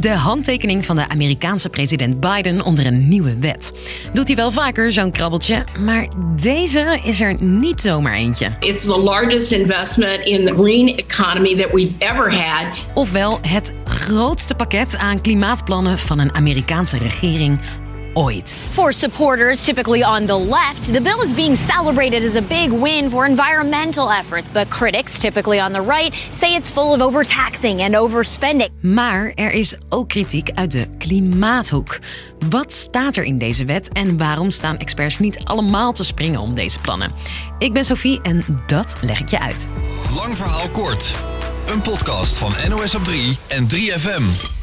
De handtekening van de Amerikaanse president Biden onder een nieuwe wet. Doet hij wel vaker zo'n krabbeltje, maar deze is er niet zomaar eentje. It's the largest investment in the green economy that we've ever had. Ofwel het grootste pakket aan klimaatplannen van een Amerikaanse regering ooit. For supporters, typically on the left, the bill is being celebrated as a big win for environmental effort. But critics, typically on the right, say it's full of overtaxing and overspending. Maar er is ook kritiek uit de klimaathoek. Wat staat er in deze wet en waarom staan experts niet allemaal te springen om deze plannen? Ik ben Sophie en dat leg ik je uit. Lang verhaal kort. Een podcast van NOS op 3 en 3FM.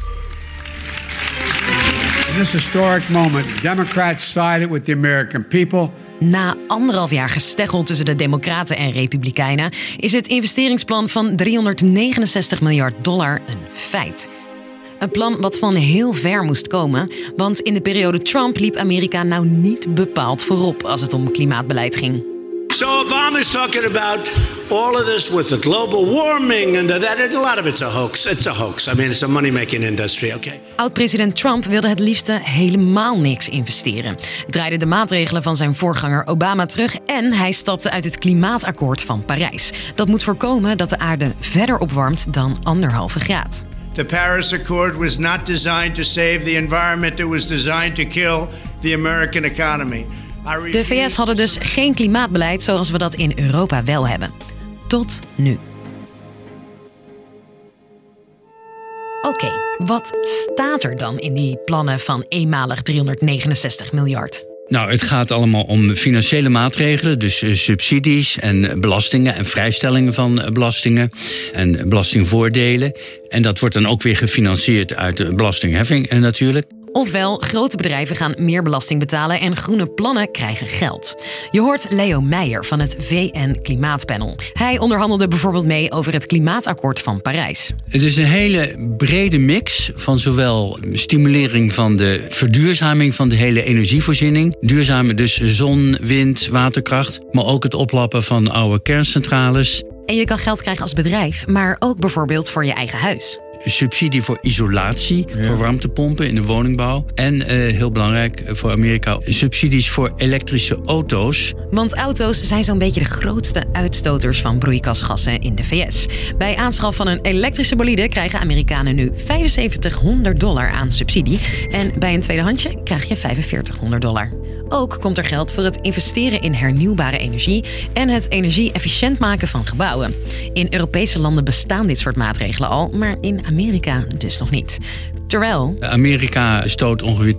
In this historic moment, Democrats sided with the American people. Na anderhalf jaar gesteggel tussen de Democraten en Republikeinen is het investeringsplan van 369 miljard dollar een feit. Een plan wat van heel ver moest komen, want in de periode Trump liep Amerika nou niet bepaald voorop als het om klimaatbeleid ging. So Obama's talking about all of this with the global warming and that. A lot of it's a hoax. It's a hoax. I mean, it's a money-making industry. Okay. Oud-president Trump wilde het liefste helemaal niks investeren. Draaide de maatregelen van zijn voorganger Obama terug en hij stapte uit het klimaatakkoord van Parijs. Dat moet voorkomen dat de aarde verder opwarmt dan anderhalve graad. The Paris Accord was not designed to save the environment. It was designed to kill the American economy. De VS hadden dus geen klimaatbeleid zoals we dat in Europa wel hebben. Tot nu. Oké, wat staat er dan in die plannen van eenmalig 369 miljard? Nou, het gaat allemaal om financiële maatregelen, dus eh, subsidies en belastingen en vrijstellingen van eh, belastingen en belastingvoordelen. En dat wordt dan ook weer gefinancierd uit de belastingheffing eh, natuurlijk. Ofwel, grote bedrijven gaan meer belasting betalen en groene plannen krijgen geld. Je hoort Leo Meijer van het VN Klimaatpanel. Hij onderhandelde bijvoorbeeld mee over het klimaatakkoord van Parijs. Het is een hele brede mix van zowel stimulering van de verduurzaming van de hele energievoorziening, duurzame dus zon, wind, waterkracht, maar ook het oplappen van oude kerncentrales. En je kan geld krijgen als bedrijf, maar ook bijvoorbeeld voor je eigen huis subsidie voor isolatie, voor warmtepompen in de woningbouw. En eh, heel belangrijk voor Amerika, subsidies voor elektrische auto's. Want auto's zijn zo'n beetje de grootste uitstoters van broeikasgassen in de VS. Bij aanschaf van een elektrische bolide krijgen Amerikanen nu 7500 dollar aan subsidie. En bij een tweedehandsje krijg je 4500 dollar. Ook komt er geld voor het investeren in hernieuwbare energie en het energie-efficiënt maken van gebouwen. In Europese landen bestaan dit soort maatregelen al, maar in Amerika dus nog niet. Terwijl. Amerika stoot ongeveer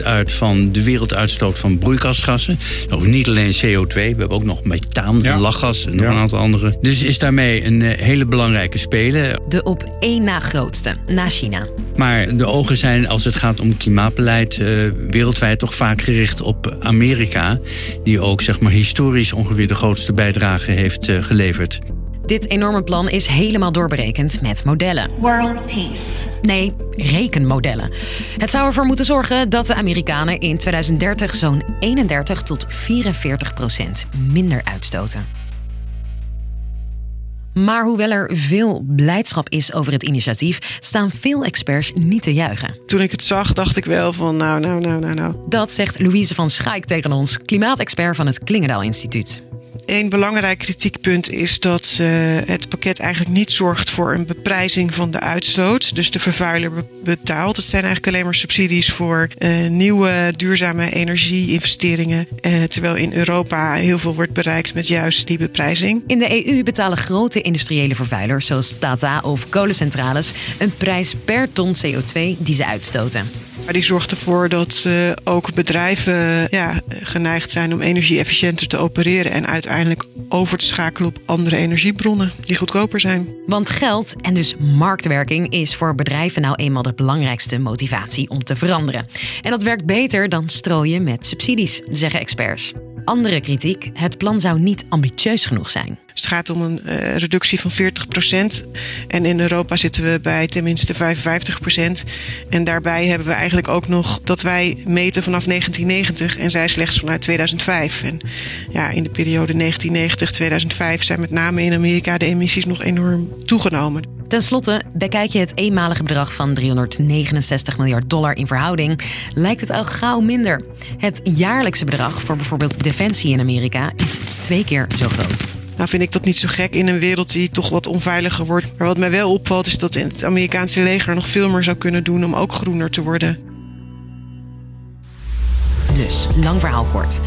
12% uit van de werelduitstoot van broeikasgassen. Nog niet alleen CO2, we hebben ook nog methaan, ja. lachgas en nog een aantal andere. Dus is daarmee een eh, hele belangrijke speler. De op één na grootste, na China. Maar de ogen zijn als het gaat om klimaatbeleid uh, wereldwijd toch vaak gericht op Amerika. Die ook zeg maar, historisch ongeveer de grootste bijdrage heeft uh, geleverd. Dit enorme plan is helemaal doorberekend met modellen. World peace. Nee, rekenmodellen. Het zou ervoor moeten zorgen dat de Amerikanen in 2030 zo'n 31 tot 44 procent minder uitstoten. Maar hoewel er veel blijdschap is over het initiatief, staan veel experts niet te juichen. Toen ik het zag, dacht ik wel van nou, nou, nou, nou, nou. Dat zegt Louise van Schaik tegen ons, klimaatexpert van het Klingendaal Instituut. Een belangrijk kritiekpunt is dat uh, het pakket eigenlijk niet zorgt voor een beprijzing van de uitstoot. Dus de vervuiler betaalt. Het zijn eigenlijk alleen maar subsidies voor uh, nieuwe duurzame energie-investeringen. Uh, terwijl in Europa heel veel wordt bereikt met juist die beprijzing. In de EU betalen grote industriële vervuilers, zoals Tata of kolencentrales, een prijs per ton CO2 die ze uitstoten. Maar die zorgt ervoor dat ook bedrijven ja, geneigd zijn om energie-efficiënter te opereren en uiteindelijk over te schakelen op andere energiebronnen die goedkoper zijn. Want geld en dus marktwerking is voor bedrijven nou eenmaal de belangrijkste motivatie om te veranderen. En dat werkt beter dan strooien met subsidies, zeggen experts. Andere kritiek: het plan zou niet ambitieus genoeg zijn. het gaat om een uh, reductie van 40%. En in Europa zitten we bij tenminste 55%. En daarbij hebben we eigenlijk ook nog dat wij meten vanaf 1990 en zij slechts vanuit 2005. En ja, in de periode 1990-2005 zijn met name in Amerika de emissies nog enorm toegenomen. Ten slotte, bekijk je het eenmalige bedrag van 369 miljard dollar in verhouding, lijkt het al gauw minder. Het jaarlijkse bedrag voor bijvoorbeeld defensie in Amerika is twee keer zo groot. Nou vind ik dat niet zo gek in een wereld die toch wat onveiliger wordt. Maar wat mij wel opvalt is dat het Amerikaanse leger nog veel meer zou kunnen doen om ook groener te worden. Dus, lang verhaal kort.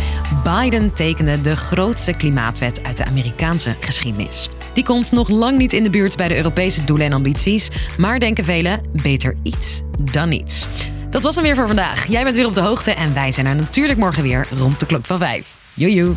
Biden tekende de grootste klimaatwet uit de Amerikaanse geschiedenis. Die komt nog lang niet in de buurt bij de Europese doelen en ambities, maar denken velen beter iets dan niets. Dat was hem weer voor vandaag. Jij bent weer op de hoogte en wij zijn er natuurlijk morgen weer rond de klok van 5. Joejoe!